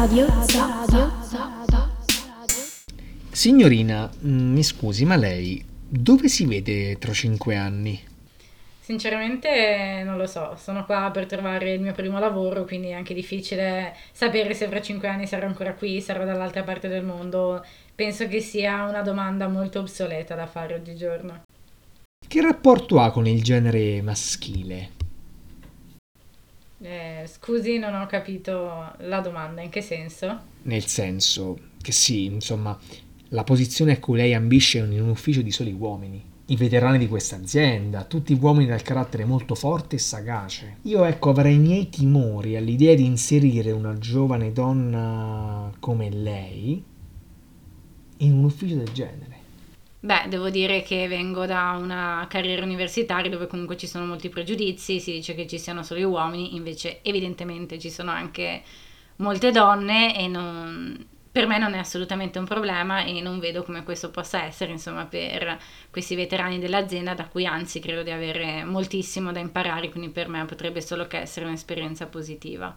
Radio Radio Signorina, mm, mi scusi, ma lei dove si vede tra cinque anni? Sinceramente non lo so, sono qua per trovare il mio primo lavoro, quindi è anche difficile sapere se fra cinque anni sarò ancora qui, sarò dall'altra parte del mondo. Penso che sia una domanda molto obsoleta da fare oggigiorno. Che rapporto ha con il genere maschile? Eh, scusi, non ho capito la domanda, in che senso? Nel senso che sì, insomma, la posizione a cui lei ambisce è in un ufficio di soli uomini. I veterani di questa azienda, tutti uomini dal carattere molto forte e sagace. Io ecco avrei i miei timori all'idea di inserire una giovane donna come lei in un ufficio del genere. Beh, devo dire che vengo da una carriera universitaria dove comunque ci sono molti pregiudizi, si dice che ci siano solo gli uomini, invece evidentemente ci sono anche molte donne e non, per me non è assolutamente un problema e non vedo come questo possa essere, insomma, per questi veterani dell'azienda da cui anzi credo di avere moltissimo da imparare, quindi per me potrebbe solo che essere un'esperienza positiva.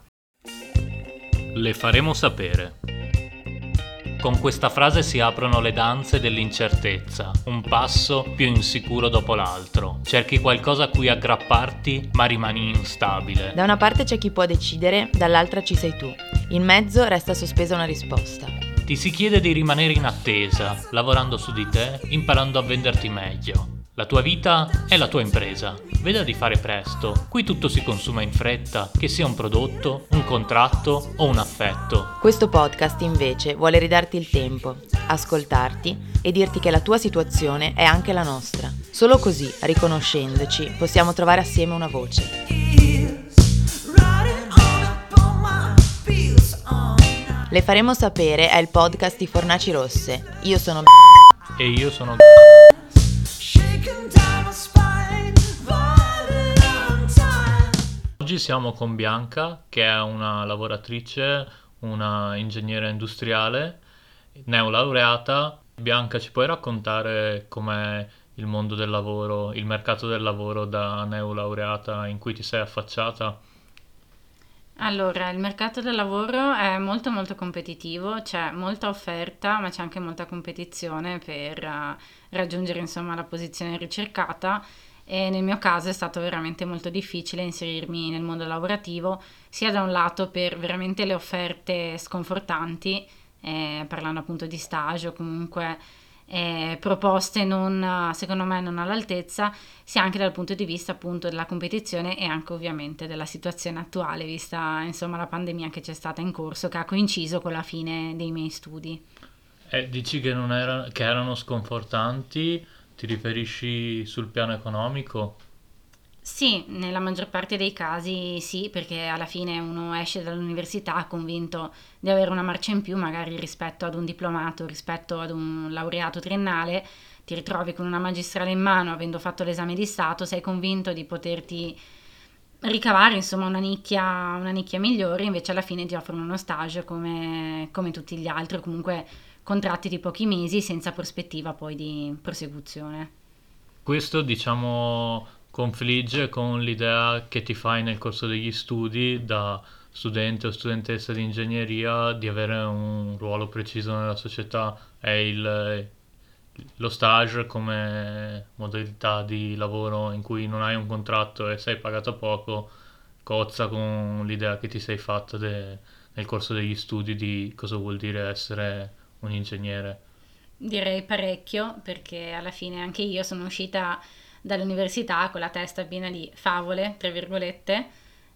Le faremo sapere. Con questa frase si aprono le danze dell'incertezza, un passo più insicuro dopo l'altro. Cerchi qualcosa a cui aggrapparti, ma rimani instabile. Da una parte c'è chi può decidere, dall'altra ci sei tu. In mezzo resta sospesa una risposta. Ti si chiede di rimanere in attesa, lavorando su di te, imparando a venderti meglio. La tua vita è la tua impresa. Veda di fare presto. Qui tutto si consuma in fretta, che sia un prodotto, un contratto o un affetto. Questo podcast invece vuole ridarti il tempo, ascoltarti e dirti che la tua situazione è anche la nostra. Solo così, riconoscendoci, possiamo trovare assieme una voce. Le faremo sapere è il podcast di Fornaci Rosse. Io sono E io sono Oggi siamo con Bianca, che è una lavoratrice, una ingegnere industriale, neolaureata. Bianca, ci puoi raccontare com'è il mondo del lavoro, il mercato del lavoro da neolaureata in cui ti sei affacciata? Allora, il mercato del lavoro è molto molto competitivo, c'è molta offerta, ma c'è anche molta competizione per uh, raggiungere insomma la posizione ricercata e nel mio caso è stato veramente molto difficile inserirmi nel mondo lavorativo, sia da un lato per veramente le offerte sconfortanti, eh, parlando appunto di stage o comunque eh, proposte non, secondo me non all'altezza, sia anche dal punto di vista appunto della competizione e anche ovviamente della situazione attuale, vista insomma la pandemia che c'è stata in corso, che ha coinciso con la fine dei miei studi. Eh, dici che, era, che erano sconfortanti, ti riferisci sul piano economico? Sì, nella maggior parte dei casi sì, perché alla fine uno esce dall'università convinto di avere una marcia in più, magari rispetto ad un diplomato, rispetto ad un laureato triennale, ti ritrovi con una magistrale in mano, avendo fatto l'esame di Stato, sei convinto di poterti ricavare insomma una nicchia, una nicchia migliore, invece alla fine ti offrono uno stage come, come tutti gli altri, comunque contratti di pochi mesi senza prospettiva poi di prosecuzione. Questo diciamo confligge con l'idea che ti fai nel corso degli studi da studente o studentessa di ingegneria di avere un ruolo preciso nella società è il, lo stage come modalità di lavoro in cui non hai un contratto e sei pagato poco cozza con l'idea che ti sei fatta de, nel corso degli studi di cosa vuol dire essere un ingegnere. Direi parecchio perché alla fine anche io sono uscita dall'università con la testa piena di favole, tra virgolette,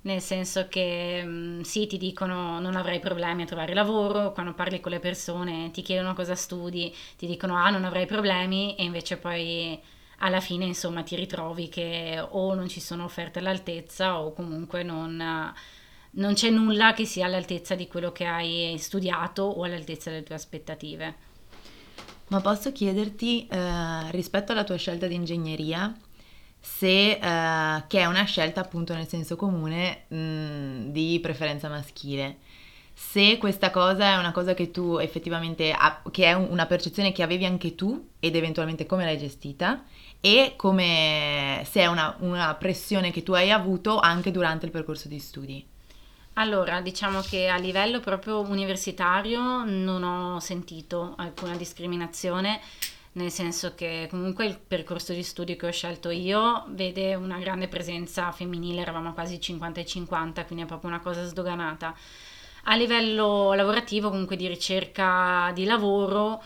nel senso che mh, sì, ti dicono non avrai problemi a trovare lavoro, quando parli con le persone ti chiedono cosa studi, ti dicono ah non avrai problemi e invece poi alla fine insomma ti ritrovi che o non ci sono offerte all'altezza o comunque non, non c'è nulla che sia all'altezza di quello che hai studiato o all'altezza delle tue aspettative. Ma posso chiederti, eh, rispetto alla tua scelta di ingegneria, se, eh, che è una scelta appunto nel senso comune mh, di preferenza maschile, se questa cosa è una cosa che tu effettivamente, ha, che è una percezione che avevi anche tu ed eventualmente come l'hai gestita e come se è una, una pressione che tu hai avuto anche durante il percorso di studi. Allora, diciamo che a livello proprio universitario non ho sentito alcuna discriminazione, nel senso che comunque il percorso di studio che ho scelto io vede una grande presenza femminile, eravamo quasi 50 e 50, quindi è proprio una cosa sdoganata. A livello lavorativo, comunque di ricerca di lavoro,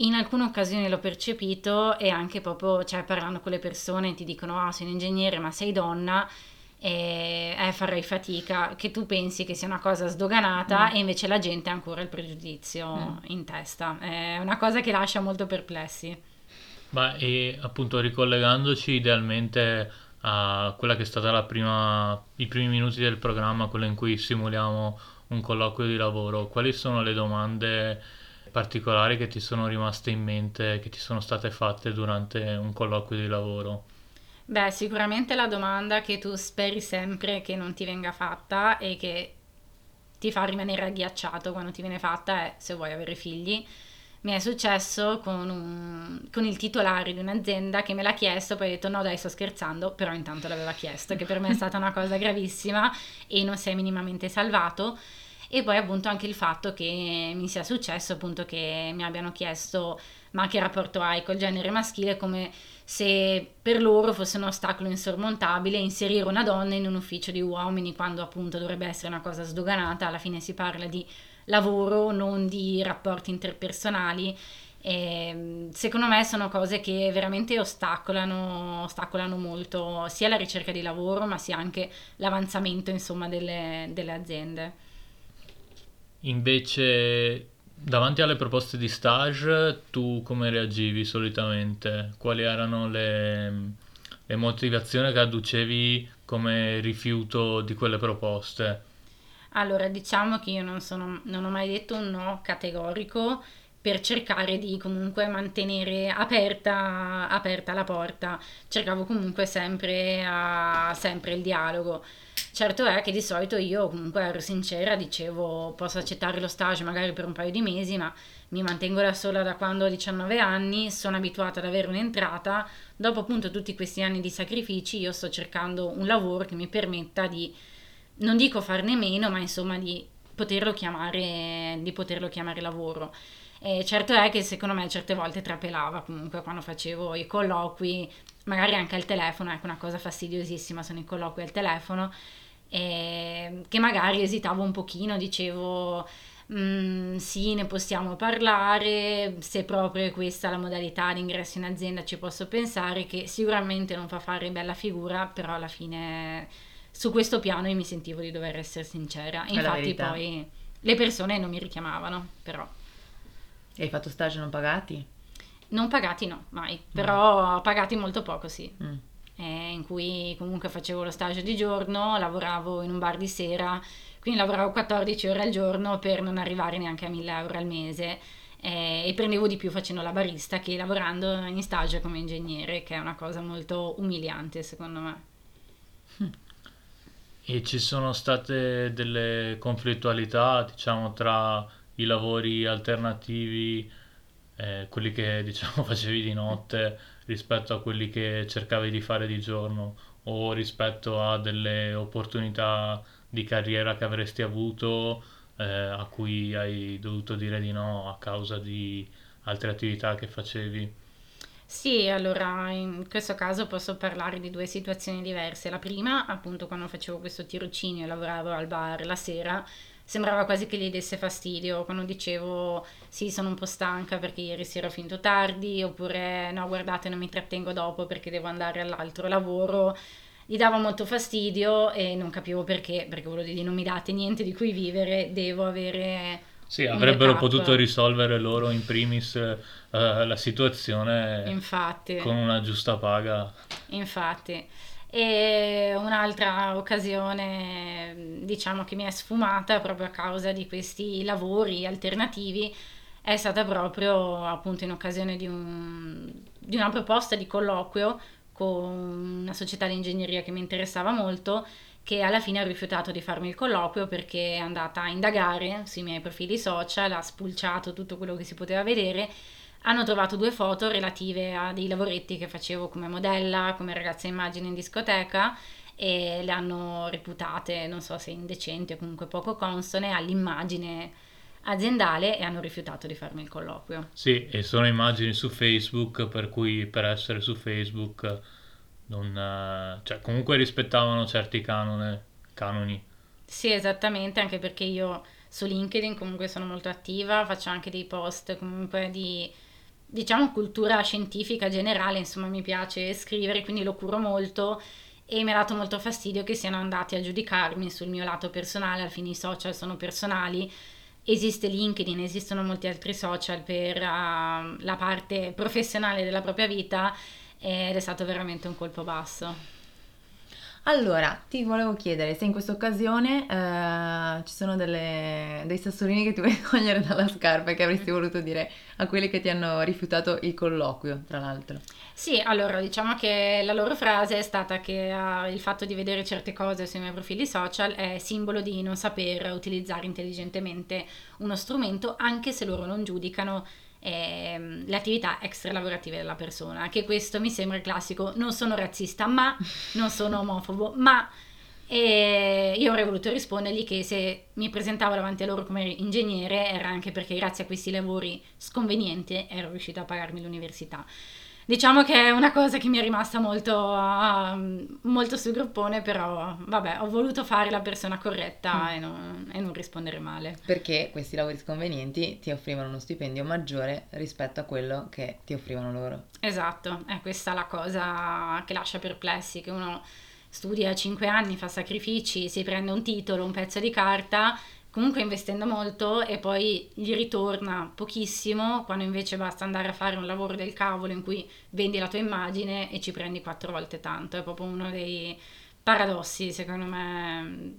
in alcune occasioni l'ho percepito e anche proprio, cioè parlando con le persone ti dicono, ah sei un ingegnere ma sei donna e eh, farei fatica, che tu pensi che sia una cosa sdoganata mm. e invece la gente ha ancora il pregiudizio mm. in testa. È una cosa che lascia molto perplessi. Ma e appunto ricollegandoci idealmente a quella che è stata la prima, i primi minuti del programma, quello in cui simuliamo un colloquio di lavoro, quali sono le domande particolari che ti sono rimaste in mente, che ti sono state fatte durante un colloquio di lavoro? Beh, sicuramente la domanda che tu speri sempre che non ti venga fatta e che ti fa rimanere agghiacciato quando ti viene fatta è se vuoi avere figli. Mi è successo con, un, con il titolare di un'azienda che me l'ha chiesto, poi ho detto no dai sto scherzando, però intanto l'aveva chiesto, che per me è stata una cosa gravissima e non si è minimamente salvato. E poi appunto anche il fatto che mi sia successo appunto che mi abbiano chiesto ma che rapporto hai col genere maschile come se per loro fosse un ostacolo insormontabile inserire una donna in un ufficio di uomini quando appunto dovrebbe essere una cosa sdoganata, alla fine si parla di lavoro, non di rapporti interpersonali. E secondo me sono cose che veramente ostacolano, ostacolano molto sia la ricerca di lavoro ma sia anche l'avanzamento insomma delle, delle aziende. Invece Davanti alle proposte di stage, tu come reagivi solitamente? Quali erano le, le motivazioni che adducevi come rifiuto di quelle proposte? Allora, diciamo che io non, sono, non ho mai detto un no categorico per cercare di comunque mantenere aperta, aperta la porta. Cercavo comunque sempre, uh, sempre il dialogo. Certo è che di solito io comunque ero sincera, dicevo posso accettare lo stage magari per un paio di mesi, ma mi mantengo da sola da quando ho 19 anni, sono abituata ad avere un'entrata, dopo appunto tutti questi anni di sacrifici io sto cercando un lavoro che mi permetta di, non dico farne meno, ma insomma di poterlo chiamare, di poterlo chiamare lavoro. E certo è che secondo me certe volte trapelava comunque quando facevo i colloqui, magari anche al telefono, ecco una cosa fastidiosissima sono i colloqui al telefono eh, che magari esitavo un pochino, dicevo mm, sì, ne possiamo parlare, se proprio è questa la modalità di ingresso in azienda ci posso pensare, che sicuramente non fa fare bella figura, però alla fine su questo piano io mi sentivo di dover essere sincera. Infatti poi le persone non mi richiamavano, però. E hai fatto stage non pagati? Non pagati no, mai, però mm. pagati molto poco sì. Mm eh, in cui comunque facevo lo stage di giorno, lavoravo in un bar di sera, quindi lavoravo 14 ore al giorno per non arrivare neanche a 1000 euro al mese eh, e prendevo di più facendo la barista che lavorando in stage come ingegnere, che è una cosa molto umiliante secondo me. E ci sono state delle conflittualità, diciamo, tra i lavori alternativi, eh, quelli che diciamo facevi di notte rispetto a quelli che cercavi di fare di giorno o rispetto a delle opportunità di carriera che avresti avuto eh, a cui hai dovuto dire di no a causa di altre attività che facevi? Sì, allora in questo caso posso parlare di due situazioni diverse. La prima, appunto, quando facevo questo tirocinio e lavoravo al bar la sera, sembrava quasi che gli desse fastidio quando dicevo sì sono un po' stanca perché ieri sera ho finito tardi oppure no guardate non mi trattengo dopo perché devo andare all'altro lavoro gli dava molto fastidio e non capivo perché perché volevo dire non mi date niente di cui vivere devo avere sì, avrebbero backup. potuto risolvere loro in primis uh, la situazione Infatti. con una giusta paga. Infatti. E un'altra occasione, diciamo, che mi è sfumata proprio a causa di questi lavori alternativi è stata proprio appunto in occasione di, un, di una proposta di colloquio con una società di ingegneria che mi interessava molto che alla fine ha rifiutato di farmi il colloquio perché è andata a indagare sui miei profili social, ha spulciato tutto quello che si poteva vedere hanno trovato due foto relative a dei lavoretti che facevo come modella, come ragazza immagine in discoteca e le hanno reputate, non so se indecenti o comunque poco consone all'immagine aziendale e hanno rifiutato di farmi il colloquio. Sì, e sono immagini su Facebook per cui per essere su Facebook non, cioè, comunque rispettavano certi canone, canoni. Sì, esattamente, anche perché io su LinkedIn comunque sono molto attiva, faccio anche dei post comunque di diciamo cultura scientifica generale, insomma mi piace scrivere, quindi lo curo molto e mi ha dato molto fastidio che siano andati a giudicarmi sul mio lato personale, al fine i social sono personali esiste LinkedIn, esistono molti altri social per uh, la parte professionale della propria vita ed è stato veramente un colpo basso. Allora, ti volevo chiedere se in questa occasione eh, ci sono delle, dei sassolini che ti vuoi togliere dalla scarpa e che avresti voluto dire a quelli che ti hanno rifiutato il colloquio, tra l'altro. Sì, allora diciamo che la loro frase è stata che uh, il fatto di vedere certe cose sui miei profili social è simbolo di non saper utilizzare intelligentemente uno strumento, anche se loro non giudicano ehm, le attività extra lavorative della persona, che questo mi sembra classico, non sono razzista, ma non sono omofobo, ma e io avrei voluto rispondergli che se mi presentavo davanti a loro come ingegnere era anche perché grazie a questi lavori sconvenienti ero riuscita a pagarmi l'università. Diciamo che è una cosa che mi è rimasta molto, uh, molto sul gruppone, però vabbè, ho voluto fare la persona corretta mm. e, non, e, non, rispondere male. Perché questi lavori sconvenienti ti offrivano uno stipendio maggiore rispetto a quello che ti offrivano loro. Esatto, è questa la cosa che lascia perplessi, che uno studia 5 anni, fa sacrifici, si prende un titolo, un pezzo di carta comunque investendo molto e poi gli ritorna pochissimo quando invece basta andare a fare un lavoro del cavolo in cui vendi la tua immagine e ci prendi quattro volte tanto. È proprio uno dei paradossi, secondo me,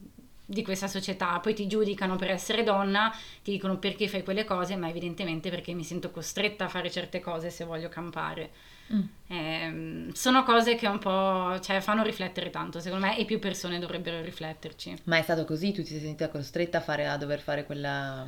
di questa società. Poi ti giudicano per essere donna, ti dicono perché fai quelle cose, ma evidentemente perché mi sento costretta a fare certe cose se voglio campare. Mm. Eh, sono cose che un po' cioè, fanno riflettere tanto, secondo me, e più persone dovrebbero rifletterci. Ma è stato così? Tu ti sei sentita costretta a, fare, a dover fare quella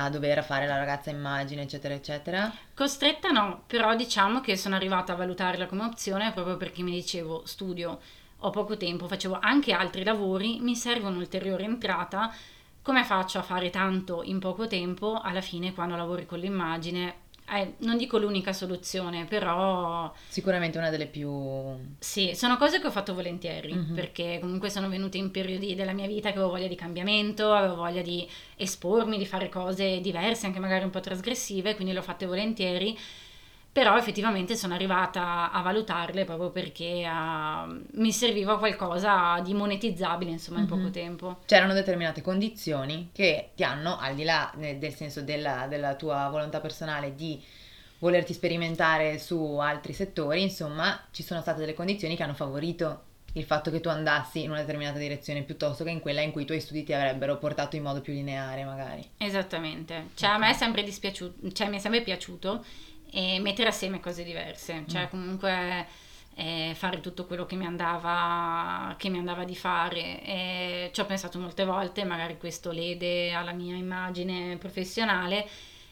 a dover fare la ragazza immagine, eccetera, eccetera? Costretta no, però diciamo che sono arrivata a valutarla come opzione proprio perché mi dicevo studio, ho poco tempo, facevo anche altri lavori, mi serve un'ulteriore entrata, come faccio a fare tanto in poco tempo? Alla fine quando lavori con l'immagine eh, non dico l'unica soluzione, però... Sicuramente una delle più... Sì, sono cose che ho fatto volentieri, mm-hmm. perché comunque sono venute in periodi della mia vita che avevo voglia di cambiamento, avevo voglia di espormi, di fare cose diverse, anche magari un po' trasgressive, quindi le ho fatte volentieri però effettivamente sono arrivata a valutarle proprio perché uh, mi serviva qualcosa di monetizzabile insomma in mm-hmm. poco tempo. C'erano determinate condizioni che ti hanno, al di là del senso della, della tua volontà personale di volerti sperimentare su altri settori, insomma ci sono state delle condizioni che hanno favorito il fatto che tu andassi in una determinata direzione piuttosto che in quella in cui i tuoi studi ti avrebbero portato in modo più lineare magari. Esattamente, cioè okay. a me è sempre dispiaciuto, cioè mi è sempre piaciuto e mettere assieme cose diverse, cioè mm. comunque eh, fare tutto quello che mi, andava, che mi andava di fare. E ci ho pensato molte volte, magari questo lede alla mia immagine professionale.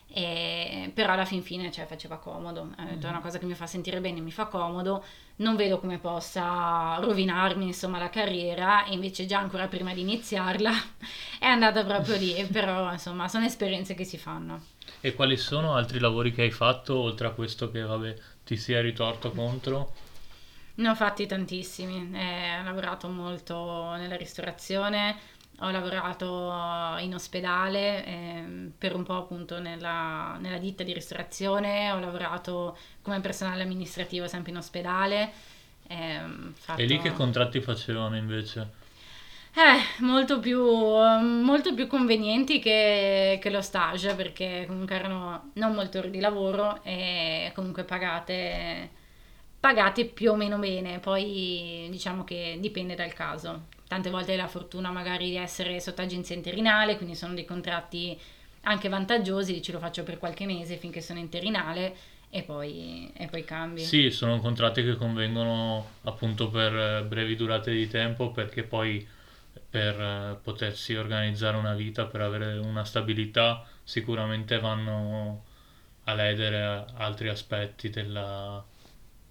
E, però alla fin fine cioè, faceva comodo. Mm. è una cosa che mi fa sentire bene mi fa comodo. Non vedo come possa rovinarmi insomma la carriera. E invece già ancora prima di iniziarla è andata proprio lì. Però insomma sono esperienze che si fanno. E quali sono altri lavori che hai fatto, oltre a questo che vabbè, ti sia ritorto contro? Ne ho fatti tantissimi, eh, ho lavorato molto nella ristorazione, ho lavorato in ospedale eh, per un po' appunto nella, nella, ditta di ristorazione, ho lavorato come personale amministrativo sempre in ospedale. Eh, fatto... E lì che contratti facevano invece? Eh, molto più, molto più convenienti che, che, lo stage perché comunque erano non molte ore di lavoro e comunque pagate, pagate più o meno bene, poi diciamo che dipende dal caso. Tante volte hai la fortuna magari di essere sotto agenzia interinale, quindi sono dei contratti anche vantaggiosi, dici lo faccio per qualche mese finché sono interinale e poi, e poi cambi. Sì, sono contratti che convengono appunto per brevi durate di tempo perché poi per eh, potersi organizzare una vita, per avere una stabilità, sicuramente vanno a ledere altri aspetti della,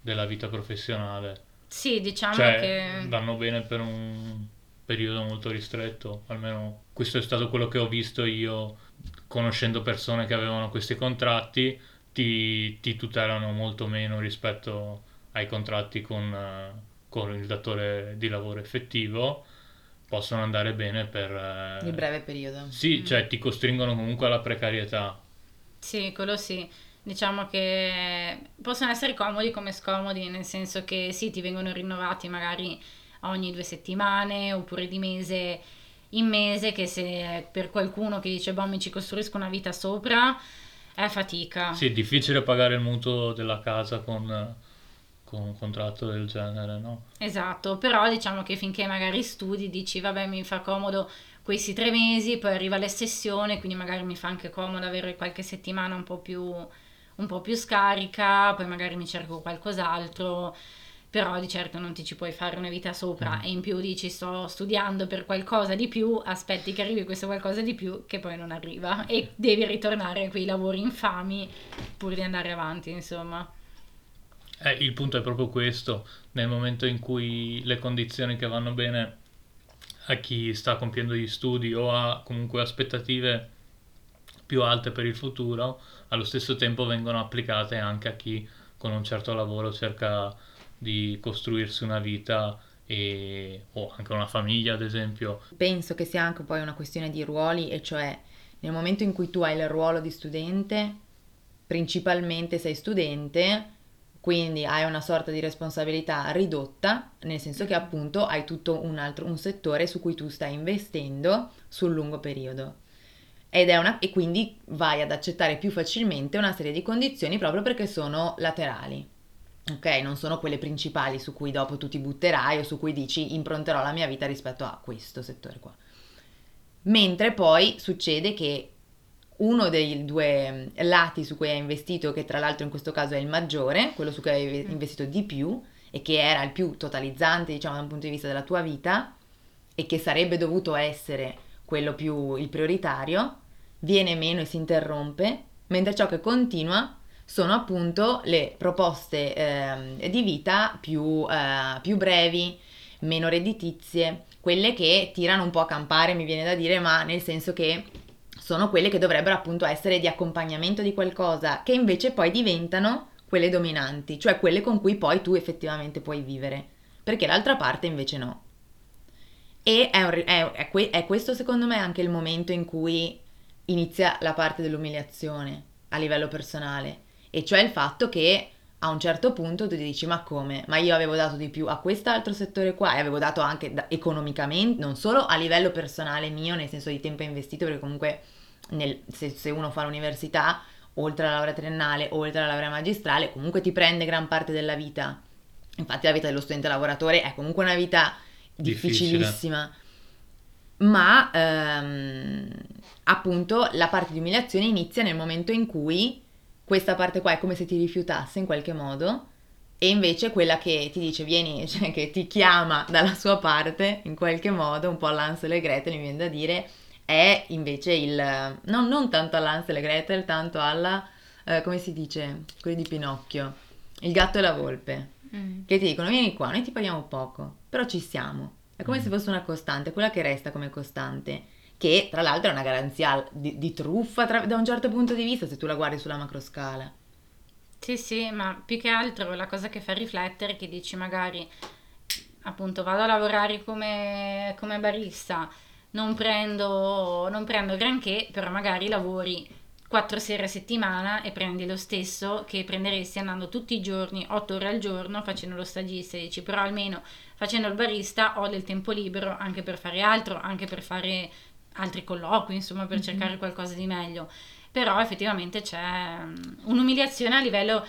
della vita professionale. Sì, diciamo Cioè, che... vanno bene per un periodo molto ristretto, almeno questo è stato quello che ho visto io, conoscendo persone che avevano questi contratti, ti, ti tutelano molto meno rispetto ai contratti con, eh, con il datore di lavoro effettivo, possono andare bene per... eh, Di breve periodo. Sì, cioè ti costringono comunque alla precarietà. Sì, quello sì. Diciamo che possono essere comodi come scomodi, nel senso che sì, ti vengono rinnovati magari ogni due settimane oppure di mese in mese, che se per qualcuno che dice, boh, mi ci costruisco una vita sopra, è fatica. Sì, è difficile pagare il mutuo della casa con, con un contratto del genere, no? Esatto, però diciamo che finché magari studi dici, vabbè, mi fa comodo questi tre mesi, poi arriva la sessione, quindi magari mi fa anche comodo avere qualche settimana un po' più, un po' più scarica, poi magari mi cerco qualcos'altro, però di certo non ti ci puoi fare una vita sopra e in più dici sto studiando per qualcosa di più, aspetti che arrivi questo qualcosa di più che poi non arriva e devi ritornare a quei lavori infami pur di andare avanti, insomma. Eh, il punto è proprio questo, nel momento in cui le condizioni che vanno bene a chi sta compiendo gli studi o ha comunque aspettative più alte per il futuro, allo stesso tempo vengono applicate anche a chi con un certo lavoro cerca di costruirsi una vita e, o anche una famiglia, ad esempio. Penso che sia anche poi una questione di ruoli, e cioè nel momento in cui tu hai il ruolo di studente, principalmente sei studente, quindi hai una sorta di responsabilità ridotta, nel senso che appunto hai tutto un altro un settore su cui tu stai investendo sul lungo periodo. Ed è una, e quindi vai ad accettare più facilmente una serie di condizioni proprio perché sono laterali. Ok, non sono quelle principali su cui dopo tu ti butterai o su cui dici impronterò la mia vita rispetto a questo settore qua. Mentre poi succede che uno dei due lati su cui hai investito, che tra l'altro in questo caso è il maggiore, quello su cui hai investito di più e che era il più totalizzante, diciamo, da un punto di vista della tua vita e che sarebbe dovuto essere quello più il prioritario, viene meno e si interrompe, mentre ciò che continua sono appunto le proposte eh, di vita più, eh, più brevi, meno redditizie, quelle che tirano un po' a campare, mi viene da dire, ma nel senso che sono quelle che dovrebbero appunto essere di accompagnamento di qualcosa, che invece poi diventano quelle dominanti, cioè quelle con cui poi tu effettivamente puoi vivere, perché l'altra parte invece no. E è, un, è, è, è questo secondo me anche il momento in cui inizia la parte dell'umiliazione a livello personale, e cioè il fatto che a un certo punto tu ti dici ma come? Ma io avevo dato di più a quest'altro settore qua e avevo dato anche da, economicamente, non solo a livello personale mio, nel senso di tempo investito, perché comunque nel, se, se, uno fa l'università, oltre alla laurea triennale, oltre alla laurea magistrale, comunque ti prende gran parte della vita. Infatti la vita dello studente lavoratore è comunque una vita difficilissima. Difficile. Ma ehm, appunto la parte di umiliazione inizia nel momento in cui questa parte qua è come se ti rifiutasse in qualche modo e invece quella che ti dice vieni, cioè che ti chiama dalla sua parte in qualche modo, un po' all'Ansel e Gretel mi viene da dire, è invece il, no, non tanto all'Ansel e Gretel, tanto alla, eh, come si dice, quelli di Pinocchio, il gatto e la volpe, mm. che ti dicono vieni qua, noi ti paghiamo poco, però ci siamo. È come mm. se fosse una costante, quella che resta come costante, che tra l'altro è una garanzia di, di truffa tra, da un certo punto di vista se tu la guardi sulla macroscala. Sì, sì, ma più che altro la cosa che fa riflettere è che dici magari appunto vado a lavorare come, come barista, non prendo, non prendo granché, però magari lavori quattro sere a settimana e prendi lo stesso che prenderesti andando tutti i giorni, otto ore al giorno, facendo lo stagista dici però almeno facendo il barista ho del tempo libero anche per fare altro, anche per fare altri colloqui, insomma per mm-hmm. cercare qualcosa di meglio. Però effettivamente c'è mm, un'umiliazione a livello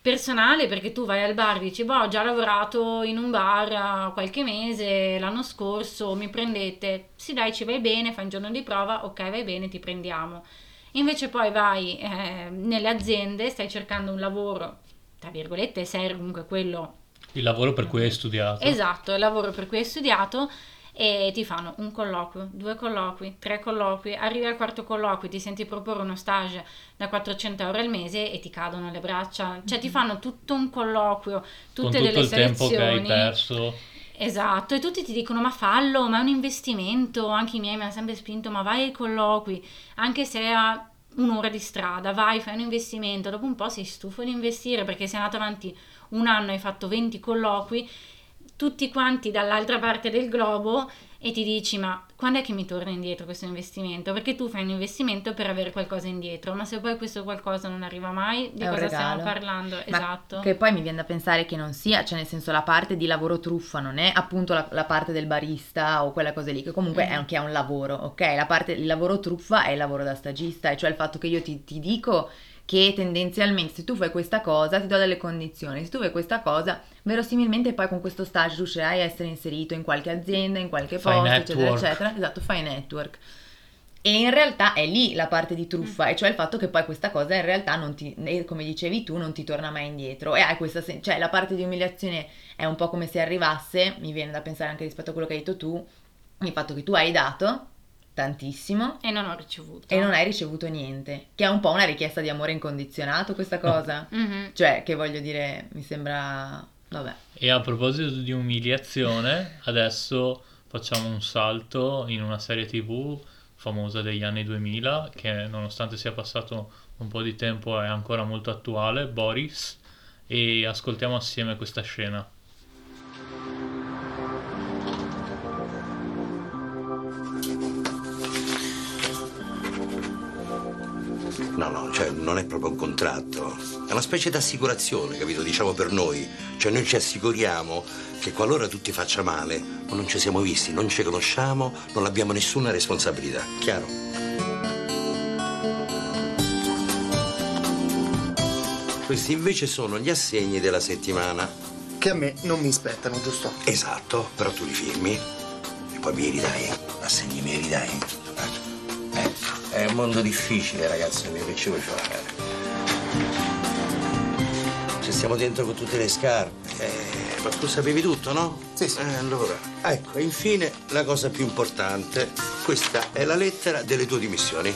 personale perché tu vai al bar e dici boh ho già lavorato in un bar qualche mese l'anno scorso mi prendete sì dai ci vai bene fai un giorno di prova ok vai bene ti prendiamo invece poi vai eh, nelle aziende stai cercando un lavoro tra virgolette sei comunque quello il lavoro per cui hai studiato? Esatto il lavoro per cui hai studiato e ti fanno un colloquio, due colloqui, tre colloqui, arrivi al quarto colloquio, ti senti proporre uno stage da 400 euro al mese e ti cadono le braccia, cioè ti fanno tutto un colloquio, tutte Con tutto delle il tempo che hai perso. Esatto, e tutti ti dicono ma fallo, ma è un investimento, anche i miei mi hanno sempre spinto, ma vai ai colloqui, anche se a un'ora di strada, vai, fai un investimento, dopo un po' sei stufo di investire perché sei andato avanti un anno, hai fatto 20 colloqui, tutti quanti dall'altra parte del globo e ti dici ma quando è che mi torna indietro questo investimento? Perché tu fai un investimento per avere qualcosa indietro, ma se poi questo qualcosa non arriva mai, di È cosa stiamo regalo. parlando? Ma esatto. Che poi mi viene da pensare che non sia, cioè nel senso la parte di lavoro truffa non è appunto la, la parte del barista o quella cosa lì, che comunque è Mhm. anche un lavoro, ok? La parte il lavoro truffa è il lavoro da stagista, e cioè il fatto che io ti, ti dico che tendenzialmente se tu fai questa cosa ti do delle condizioni, se tu fai questa cosa verosimilmente poi con questo stage riuscirai a essere inserito in qualche azienda, in qualche Fai posto, eccetera, network. eccetera. Esatto, fai network. E in realtà è lì la parte di truffa, e cioè il fatto che poi questa cosa in realtà non ti, come dicevi tu, non ti torna mai indietro. E hai questa, sen- cioè la parte di umiliazione è un po' come se arrivasse, mi viene da pensare anche rispetto a quello che hai detto tu, il fatto che tu hai dato tantissimo E non ho ricevuto. e non hai ricevuto niente, che è un po' una richiesta di amore incondizionato questa cosa. Mhm. Cioè, che voglio dire, mi sembra... Vabbè. E a proposito di umiliazione, adesso facciamo un salto in una serie TV famosa degli anni 2000 che nonostante sia passato un po' di tempo è ancora molto attuale, Boris, e ascoltiamo assieme questa scena. No, no, cioè non è proprio un contratto, è una specie di assicurazione, capito? Diciamo per noi. Cioè noi ci assicuriamo che qualora tu ti faccia male, ma non ci siamo visti, non ci conosciamo, non abbiamo nessuna responsabilità, chiaro? Questi invece sono gli assegni della settimana. Che a me non mi spettano, giusto? Esatto, però tu li firmi e poi me li ridai. Assegni me li ridai. È un mondo difficile, ragazzo mio, che ci vuoi fare? Se stiamo dentro con tutte le scarpe. Eh, ma tu sapevi tutto, no? Sì, sì. Eh, allora, ecco, infine la cosa più importante. Questa è la lettera delle tue dimissioni.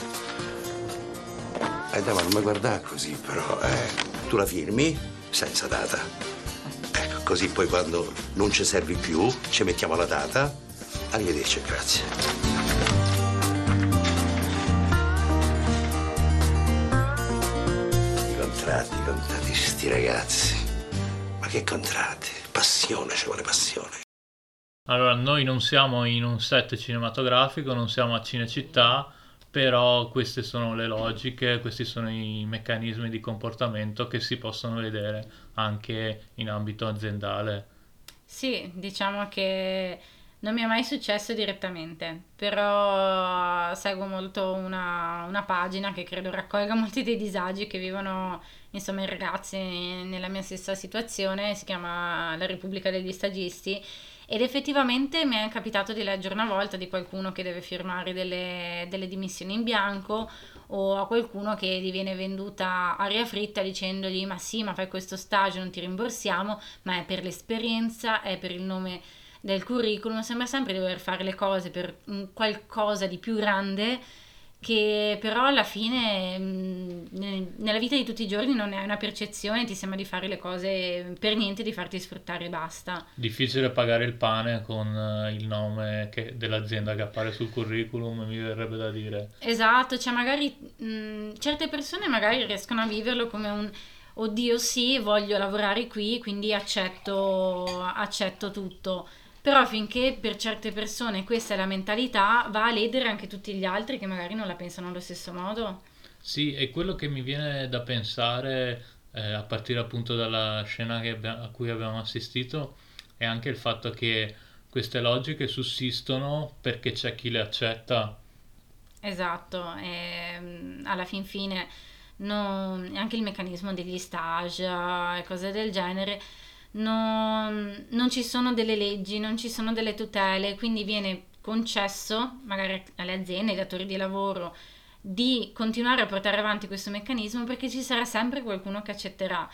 Eh, dai, ma non mi guardare così, però, eh. Tu la firmi senza data. Ecco, così poi quando non ci servi più, ci mettiamo la data. Arrivederci, grazie. I contratti, i contratti, sti ragazzi. Ma che contratti? Passione, ci vuole passione. Allora, noi non siamo in un set cinematografico, non siamo a Cinecittà, però queste sono le logiche, questi sono i meccanismi di comportamento che si possono vedere anche in ambito aziendale. Sì, diciamo che non mi è mai successo direttamente, però seguo molto una, una pagina che credo raccolga molti dei disagi che vivono insomma i ragazzi nella mia stessa situazione, si chiama La Repubblica degli Stagisti ed effettivamente mi è capitato di leggere una volta di qualcuno che deve firmare delle, delle dimissioni in bianco o a qualcuno che gli viene venduta aria fritta dicendogli ma sì, ma fai questo stage, non ti rimborsiamo, ma è per l'esperienza, è per il nome del curriculum, sembra sempre di dover fare le cose per qualcosa di più grande che però alla fine mh, ne- nella vita di tutti i giorni non hai una percezione, ti sembra di fare le cose per niente, di farti sfruttare e basta. Difficile pagare il pane con eh, il nome che- dell'azienda che appare sul curriculum, mi verrebbe da dire. Esatto, cioè magari mh, certe persone magari riescono a viverlo come un oddio sì, voglio lavorare qui, quindi accetto, accetto tutto. Però finché per certe persone questa è la mentalità, va a ledere anche tutti gli altri che magari non la pensano allo stesso modo. Sì, e quello che mi viene da pensare, eh, a partire appunto dalla scena che abbia- a cui abbiamo assistito, è anche il fatto che queste logiche sussistono perché c'è chi le accetta. Esatto, e, mm, alla fin fine non- anche il meccanismo degli stage e cose del genere, non, non ci sono delle leggi, non ci sono delle tutele, quindi viene concesso magari alle aziende, ai datori di lavoro, di continuare a portare avanti questo meccanismo perché ci sarà sempre qualcuno che accetterà.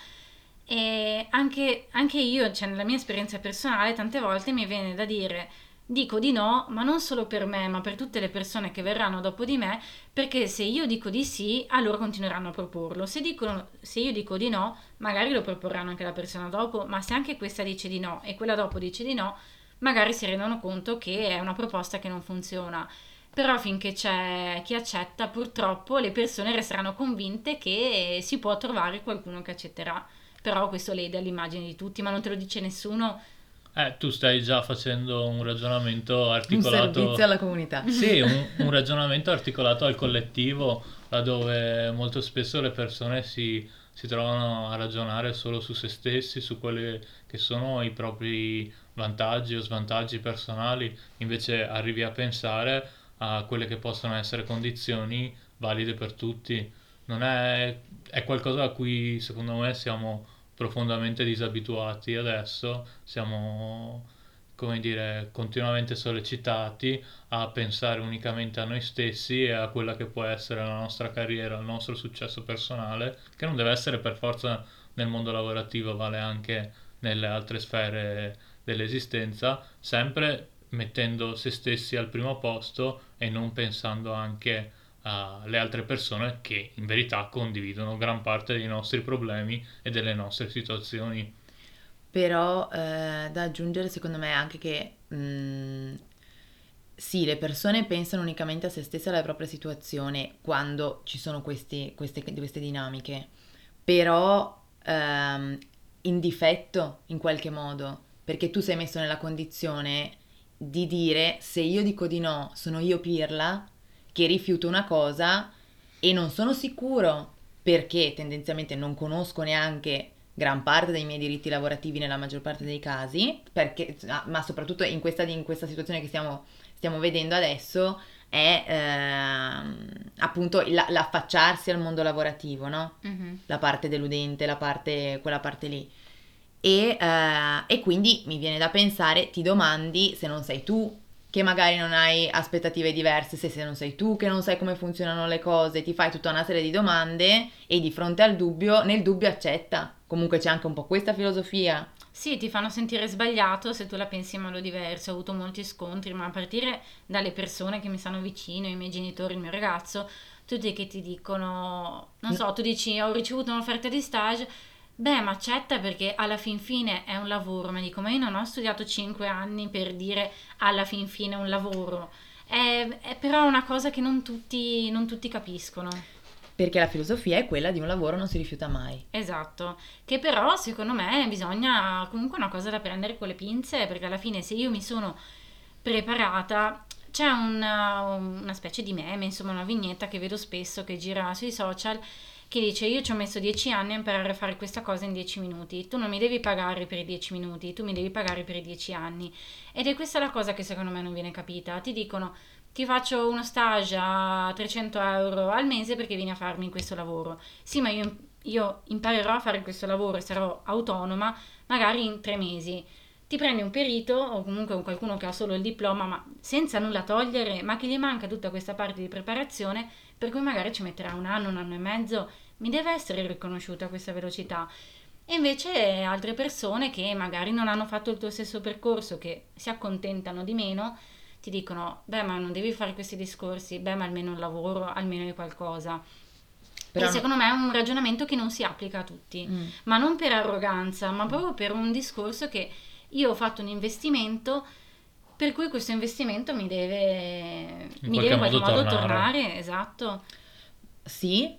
E anche, anche io, cioè nella mia esperienza personale, tante volte mi viene da dire dico di no, ma non solo per me, ma per tutte le persone che verranno dopo di me, perché se io dico di sì, allora continueranno a proporlo. Se, dicono, se io dico di no, magari lo proporranno anche la persona dopo, ma se anche questa dice di no e quella dopo dice di no, magari si rendono conto che è una proposta che non funziona. Però finché c'è chi accetta, purtroppo le persone resteranno convinte che si può trovare qualcuno che accetterà. Però questo lede all'immagine di tutti, ma non te lo dice nessuno eh, tu stai già facendo un ragionamento articolato. Un servizio alla comunità. Sì, un, un ragionamento articolato al collettivo, laddove molto spesso le persone si, si trovano a ragionare solo su se stessi, su quelli che sono i propri vantaggi o svantaggi personali, invece arrivi a pensare a quelle che possono essere condizioni valide per tutti. Non è, è qualcosa a cui secondo me siamo profondamente disabituati adesso, siamo come dire, continuamente sollecitati a pensare unicamente a noi stessi e a quella che può essere la nostra carriera, il nostro successo personale, che non deve essere per forza nel mondo lavorativo, vale anche nelle altre sfere dell'esistenza, sempre mettendo se stessi al primo posto e non pensando anche alle altre persone che in verità condividono gran parte dei nostri problemi e delle nostre situazioni. Però eh, da aggiungere secondo me anche che mh, mm, sì, le persone pensano unicamente a se stesse e alla propria situazione quando ci sono questi, queste, queste, dinamiche, però ehm, in difetto in qualche modo, perché tu sei messo nella condizione di dire se io dico di no, sono io pirla che rifiuto una cosa e non sono sicuro perché tendenzialmente non conosco neanche gran parte dei miei diritti lavorativi nella maggior parte dei casi, perché, ah, ma soprattutto in questa, in questa situazione che stiamo, stiamo, vedendo adesso è eh, appunto la, l'affacciarsi al mondo lavorativo, no? Mm-hmm. La parte deludente, la parte, quella parte lì. E, eh, e quindi mi viene da pensare, ti domandi se non sei tu che magari non hai aspettative diverse, se, se non sei tu che non sai come funzionano le cose, ti fai tutta una serie di domande e di fronte al dubbio, nel dubbio accetta. Comunque c'è anche un po' questa filosofia. Sì, ti fanno sentire sbagliato se tu la pensi in modo diverso. Ho avuto molti scontri, ma a partire dalle persone che mi stanno vicino, i miei genitori, il mio ragazzo, tutti che ti dicono, non so, tu dici ho ricevuto un'offerta di stage, Beh, ma accetta perché alla fin fine è un lavoro, ma dico, ma io non ho studiato 5 anni per dire alla fin fine è un lavoro. È, è però una cosa che non tutti, non tutti capiscono. Perché la filosofia è quella di un lavoro non si rifiuta mai. Esatto, che però secondo me bisogna comunque una cosa da prendere con le pinze, perché alla fine se io mi sono preparata, c'è una, una specie di meme, insomma una vignetta che vedo spesso che gira sui social che dice io ci ho messo 10 anni a imparare a fare questa cosa in 10 minuti, tu non mi devi pagare per i 10 minuti, tu mi devi pagare per i 10 anni. Ed è questa la cosa che secondo me non viene capita. Ti dicono ti faccio uno stage a 300 euro al mese perché vieni a farmi questo lavoro. Sì, ma io, io imparerò a fare questo lavoro e sarò autonoma magari in tre mesi ti prendi un perito o comunque qualcuno che ha solo il diploma, ma senza nulla togliere, ma che gli manca tutta questa parte di preparazione, per cui magari ci metterà un anno, un anno e mezzo, mi deve essere riconosciuta questa velocità. E invece altre persone che magari non hanno fatto il tuo stesso percorso, che si accontentano di meno, ti dicono, beh ma non devi fare questi discorsi, beh ma almeno un lavoro, almeno hai qualcosa. Però e secondo me è un ragionamento che non si applica a tutti, mm. ma non per arroganza, ma proprio per un discorso che io ho fatto un investimento per cui questo investimento mi deve in mi deve in qualche modo tornare. tornare. esatto. Sì,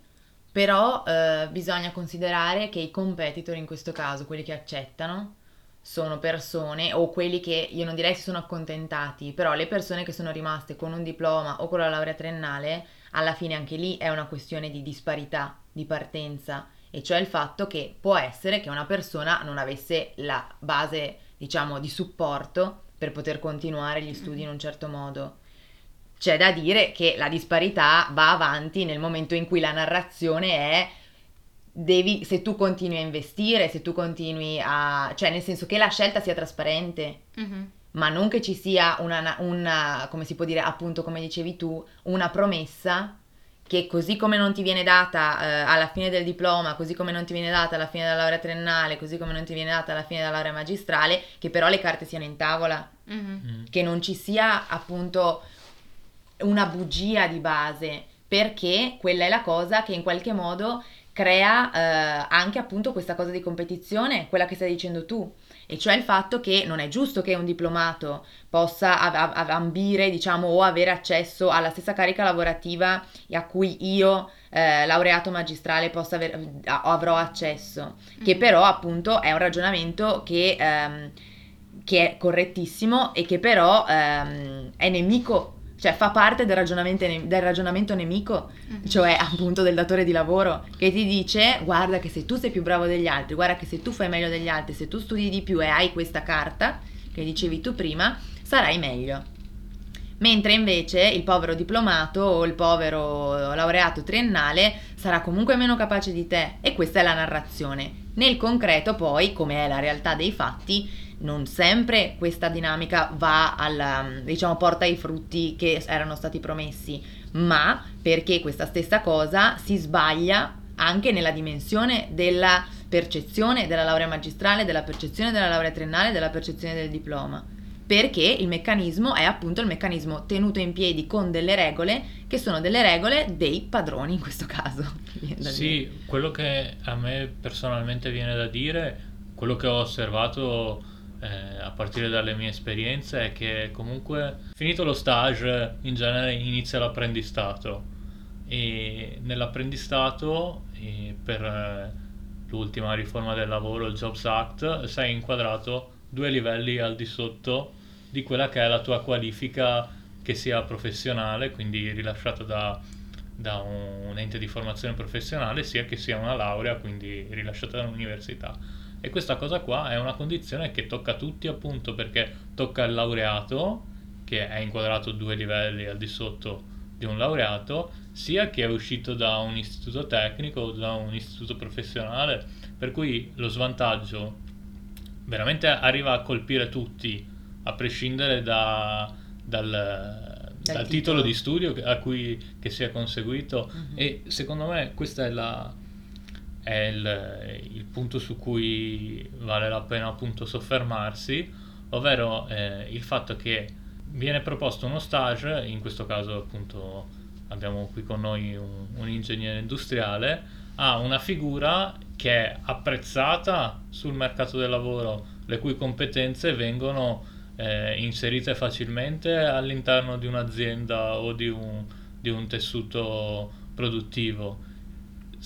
però eh, bisogna considerare che i competitor in questo caso, quelli che accettano, sono persone, o quelli che io non direi si sono accontentati, però le persone che sono rimaste con un diploma o con la laurea triennale, alla fine anche lì è una questione di disparità di partenza, e cioè il fatto che può essere che una persona non avesse la base diciamo, di supporto per poter continuare gli studi in un certo modo. C'è da dire che la disparità va avanti nel momento in cui la narrazione è devi, se tu continui a investire, se tu continui a... cioè nel senso che la scelta sia trasparente, mm-hmm. ma non che ci sia una, una, come si può dire appunto come dicevi tu, una promessa che così come non ti viene data eh, alla fine del diploma, così come non ti viene data alla fine della laurea triennale, così come non ti viene data alla fine della laurea magistrale, che però le carte siano in tavola, Mhm. che non ci sia appunto una bugia di base, perché quella è la cosa che in qualche modo crea eh, anche appunto questa cosa di competizione, quella che stai dicendo tu, e cioè il fatto che non è giusto che un diplomato possa av- av- ambire, diciamo, o avere accesso alla stessa carica lavorativa a cui io, eh, laureato magistrale, possa aver- avrò accesso, che però appunto è un ragionamento che, ehm, che è correttissimo e che però ehm, è nemico, cioè fa parte del ragionamento, ne- del ragionamento nemico, Mhm. cioè appunto del datore di lavoro, che ti dice guarda che se tu sei più bravo degli altri, guarda che se tu fai meglio degli altri, se tu studi di più e hai questa carta, che dicevi tu prima, sarai meglio. Mentre invece il povero diplomato o il povero laureato triennale sarà comunque meno capace di te e questa è la narrazione. Nel concreto poi, come è la realtà dei fatti, non sempre questa dinamica va alla, diciamo, porta ai frutti che erano stati promessi, ma perché questa stessa cosa si sbaglia anche nella dimensione della percezione della laurea magistrale, della percezione della laurea triennale, della percezione del diploma. Perché il meccanismo è appunto il meccanismo tenuto in piedi con delle regole che sono delle regole dei padroni in questo caso. Sì, quello che a me personalmente viene da dire, quello che ho osservato eh, a partire dalle mie esperienze è che comunque finito lo stage in genere inizia l'apprendistato e nell'apprendistato eh, per eh, l'ultima riforma del lavoro, il Jobs Act, sei inquadrato due livelli al di sotto di quella che è la tua qualifica che sia professionale, quindi rilasciata da, da un ente di formazione professionale, sia che sia una laurea, quindi rilasciata dall'università. E questa cosa qua è una condizione che tocca a tutti appunto perché tocca il laureato, che è inquadrato due livelli al di sotto di un laureato, sia che è uscito da un istituto tecnico o da un istituto professionale, per cui lo svantaggio veramente arriva a colpire tutti, a prescindere da- dal, dal titolo. titolo di studio a cui che sia conseguito Mhm. e secondo me questo è, la, è il, il punto su cui vale la pena appunto soffermarsi, ovvero eh, il fatto che viene proposto uno stage, in questo caso appunto abbiamo qui con noi un, un ingegnere industriale, ha una figura che è apprezzata sul mercato del lavoro, le cui competenze vengono eh, inserite facilmente all'interno di un'azienda o di un, di un tessuto produttivo.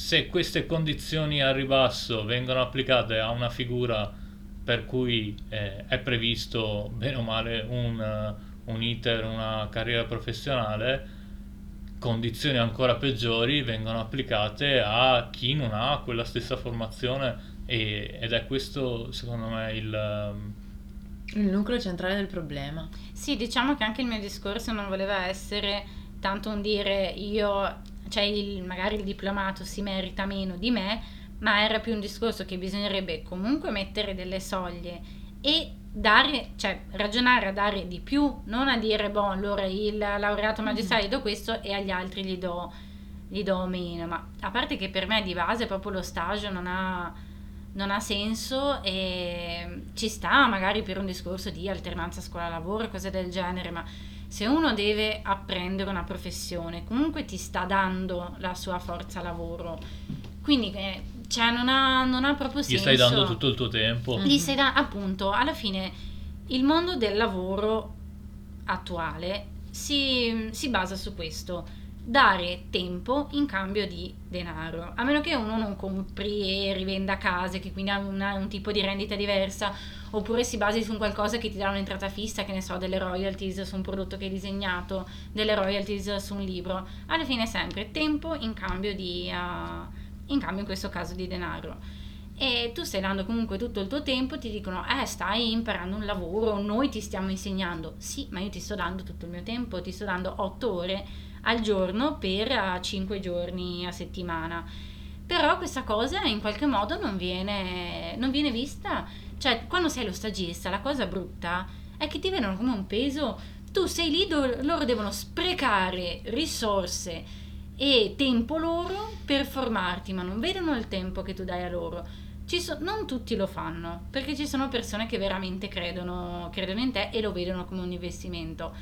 Se queste condizioni a ribasso vengono applicate a una figura per cui eh, è previsto bene o male un, eh, un iter, una carriera professionale, condizioni ancora peggiori vengono applicate a chi non ha quella stessa formazione e- ed è questo secondo me il, Il nucleo centrale del problema. Sì, diciamo che anche il mio discorso non voleva essere tanto un dire io, cioè il- magari il diplomato si merita meno di me, ma era più un discorso che bisognerebbe comunque mettere delle soglie e dare, cioè ragionare a dare di più, non a dire, boh, allora il laureato magistrale gli do questo e agli altri gli do, gli do meno, ma a parte che per me di base proprio lo stage non ha, non ha senso e ci sta magari per un discorso di alternanza scuola-lavoro e cose del genere, ma se uno deve apprendere una professione, comunque ti sta dando la sua forza lavoro. Quindi eh, cioè, non, ha, non ha proprio gli senso. stai dando tutto il tuo tempo. Gli stai da- appunto, alla fine il mondo del lavoro attuale si, si basa su questo, dare tempo in cambio di denaro, a meno che uno non compri e rivenda case, che quindi ha una- un tipo di rendita diversa, oppure si basi su qualcosa che ti dà un'entrata fissa, che ne so, delle royalties su un prodotto che hai disegnato, delle royalties su un libro, alla fine è sempre tempo in cambio di, eh, in cambio in questo caso di denaro e tu stai dando comunque tutto il tuo tempo, ti dicono, eh, stai imparando un lavoro, noi ti stiamo insegnando. Sì, ma io ti sto dando tutto il mio tempo, ti sto dando 8 ore al giorno per 5 giorni a settimana. Però questa cosa in qualche modo non viene, non viene vista. Cioè, quando sei lo stagista, la cosa brutta è che ti vedono come un peso. Tu sei lì, do- loro devono sprecare risorse e tempo loro per formarti, ma non vedono il tempo che tu dai a loro. So- non tutti lo fanno, perché ci sono persone che veramente credono, credono in te e lo vedono come un investimento.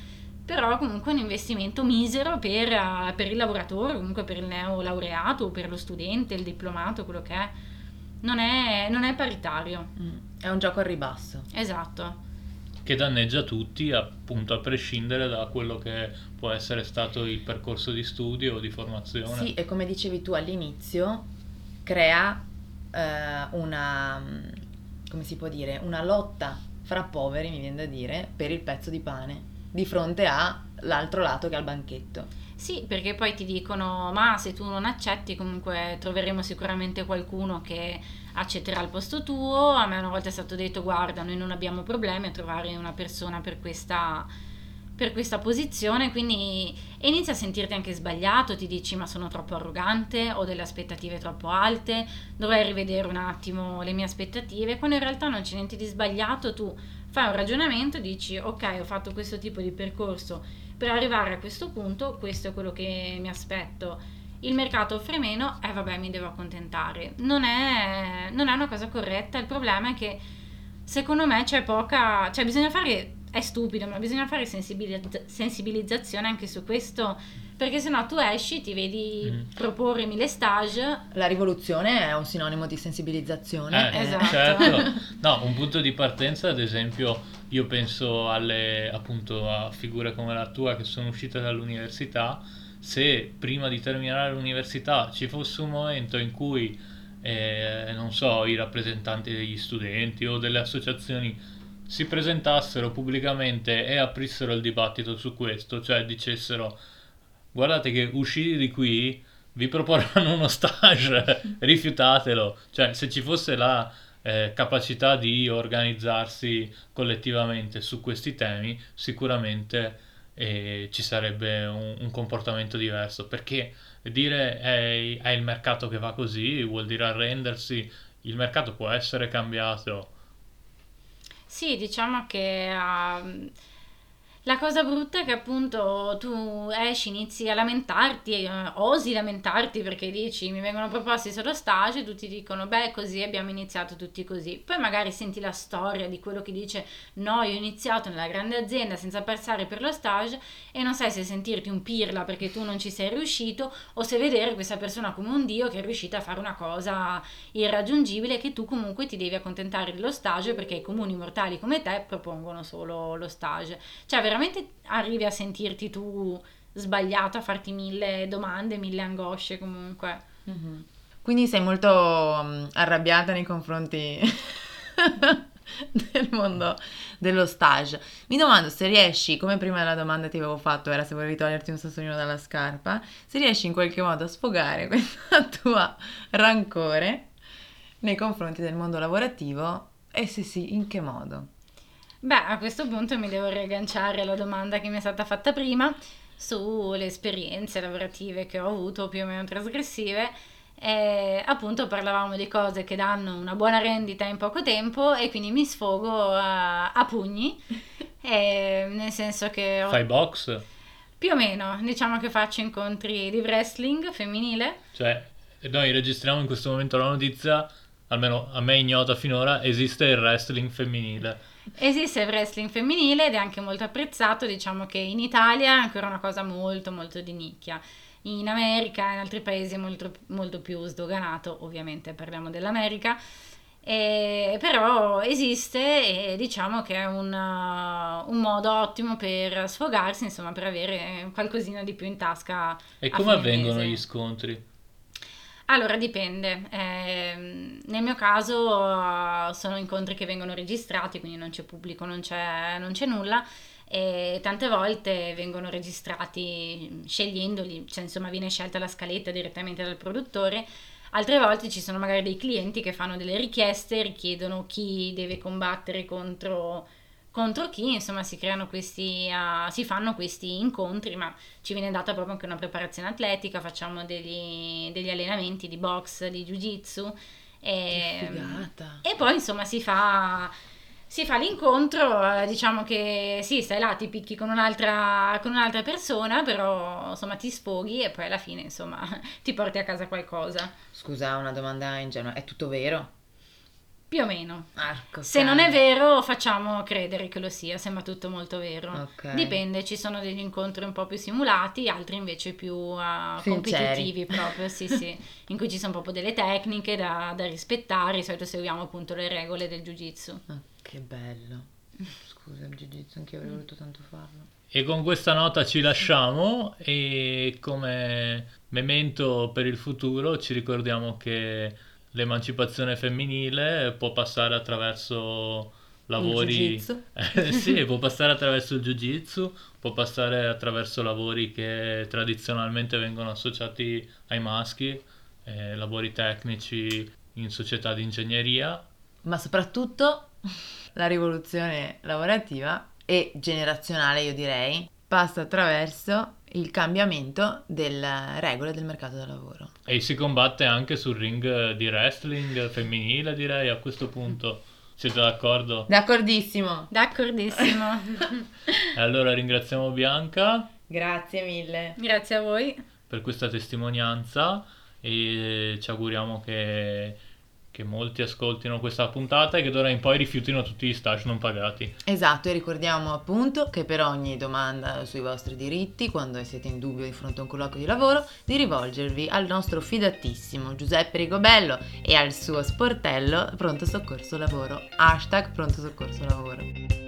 Però comunque è un investimento misero per, eh, per il lavoratore, comunque per il neolaureato, per lo studente, il diplomato, quello che è. Non è, non è paritario. Mm. È un gioco al ribasso. Esatto. che danneggia tutti appunto a prescindere da quello che può essere stato il percorso di studio o di formazione. Sì, e come dicevi tu all'inizio, crea eh, una, mm, come si può dire, una lotta fra poveri, mi viene da dire, per il pezzo di pane, di fronte all'altro lato che ha il banchetto. Sì, perché poi ti dicono, ma se tu non accetti comunque troveremo sicuramente qualcuno che accetterà il posto tuo. A me una volta è stato detto, guarda, noi non abbiamo problemi a trovare una persona per questa, per questa posizione, quindi e inizi a sentirti anche sbagliato, ti dici ma sono troppo arrogante, ho delle aspettative troppo alte, dovrei rivedere un attimo le mie aspettative, quando in realtà non c'è niente di sbagliato, tu fai un ragionamento dici ok ho fatto questo tipo di percorso per arrivare a questo punto, questo è quello che mi aspetto. Il mercato offre meno, e eh, vabbè mi devo accontentare. Non è, non è una cosa corretta, il problema è che secondo me c'è poca, cioè bisogna fare, è stupido, ma bisogna fare sensibilizz- sensibilizzazione anche su questo, perché sennò tu esci, ti vedi Mm. proporre mille stage, La rivoluzione è un sinonimo di sensibilizzazione. Eh, Esatto. certo. No, un punto di partenza, ad esempio, io penso alle appunto a figure come la tua che sono uscite dall'università. Se prima di terminare l'università ci fosse un momento in cui, eh, non so, i rappresentanti degli studenti o delle associazioni si presentassero pubblicamente e aprissero il dibattito su questo, cioè dicessero guardate che usciti di qui vi proporranno uno stage, rifiutatelo. Cioè, se ci fosse la eh, capacità di organizzarsi collettivamente su questi temi, sicuramente eh, ci sarebbe un, un comportamento diverso. Perché dire è, è il mercato che va così vuol dire arrendersi. Il mercato può essere cambiato. Sì, diciamo che ehm, la cosa brutta è che appunto tu esci, inizi a lamentarti, eh, osi lamentarti perché dici mi vengono proposti solo stage, tutti dicono beh così abbiamo iniziato tutti così. Poi magari senti la storia di quello che dice no, io ho iniziato nella grande azienda senza passare per lo stage e non sai se sentirti un pirla perché tu non ci sei riuscito o se vedere questa persona come un dio che è riuscita a fare una cosa irraggiungibile e che tu comunque ti devi accontentare dello stage perché i comuni mortali come te propongono solo lo stage. Cioè veramente arrivi a sentirti tu sbagliato, a farti mille domande, mille angosce comunque. Mhm. Quindi sei molto mm, arrabbiata nei confronti del mondo dello stage. Mi domando se riesci, come prima la domanda ti avevo fatto, era se volevi toglierti un sassolino dalla scarpa, se riesci in qualche modo a sfogare questa tua rancore nei confronti del mondo lavorativo e se sì, in che modo? Beh, a questo punto mi devo riagganciare alla domanda che mi è stata fatta prima sulle esperienze lavorative che ho avuto più o meno trasgressive. E appunto parlavamo di cose che danno una buona rendita in poco tempo e quindi mi sfogo a, a pugni, E nel senso che ho- Fai box? più o meno diciamo che faccio incontri di wrestling femminile. Cioè, noi registriamo in questo momento la notizia, almeno a me ignota finora, esiste il wrestling femminile. Esiste il wrestling femminile ed è anche molto apprezzato, diciamo che in Italia è ancora una cosa molto molto di nicchia. In America e in altri paesi è molto, molto più sdoganato, ovviamente parliamo dell'America, E però esiste e diciamo che è un, uh, un modo ottimo per sfogarsi, insomma per avere qualcosina di più in tasca. E come avvengono mese. gli scontri? Allora dipende, Ehm, nel mio caso uh, sono incontri che vengono registrati, quindi non c'è pubblico, non c'è, non c'è nulla e tante volte vengono registrati scegliendoli, cioè insomma viene scelta la scaletta direttamente dal produttore, altre volte ci sono magari dei clienti che fanno delle richieste, richiedono chi deve combattere contro, contro chi, insomma si creano questi, uh, si fanno questi incontri, ma ci viene data proprio anche una preparazione atletica, facciamo degli, degli allenamenti di box, di jiu-jitsu. Che E, e poi insomma si fa, si fa l'incontro, eh, diciamo che sì, stai là, ti picchi con un'altra, con un'altra persona, però insomma ti sfoghi e poi alla fine insomma ti porti a casa qualcosa. Scusa, una domanda ingenua, è tutto vero? Più o meno. Arco, Se non è vero, facciamo credere che lo sia, sembra tutto molto vero. Ok. Dipende, ci sono degli incontri un po' più simulati, altri invece più uh, competitivi proprio, sì sì, in cui ci sono proprio delle tecniche da, da rispettare, di solito seguiamo appunto le regole del jiu-jitsu. Ah, che bello. Scusa, il jiu-jitsu, anche io avrei voluto tanto farlo. E con questa nota ci lasciamo e come memento per il futuro ci ricordiamo che l'emancipazione femminile può passare attraverso lavori... Eh, sì, può passare attraverso il jiu-jitsu, può passare attraverso lavori che tradizionalmente vengono associati ai maschi, eh, lavori tecnici in società di ingegneria. Ma soprattutto la rivoluzione lavorativa e generazionale, io direi, passa attraverso il cambiamento delle regole del mercato del lavoro. E si combatte anche sul ring di wrestling femminile, direi a questo punto. Siete d'accordo? D'accordissimo. D'accordissimo, E allora ringraziamo Bianca Grazie mille. grazie a voi. per questa testimonianza e ci auguriamo che, che molti ascoltino questa puntata e che d'ora in poi rifiutino tutti gli stage non pagati. Esatto, e ricordiamo appunto che per ogni domanda sui vostri diritti, quando siete in dubbio di fronte a un colloquio di lavoro, di rivolgervi al nostro fidatissimo Giuseppe Rigobello e al suo sportello Pronto Soccorso Lavoro. Hashtag Pronto Soccorso Lavoro.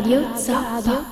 Radio Zappa.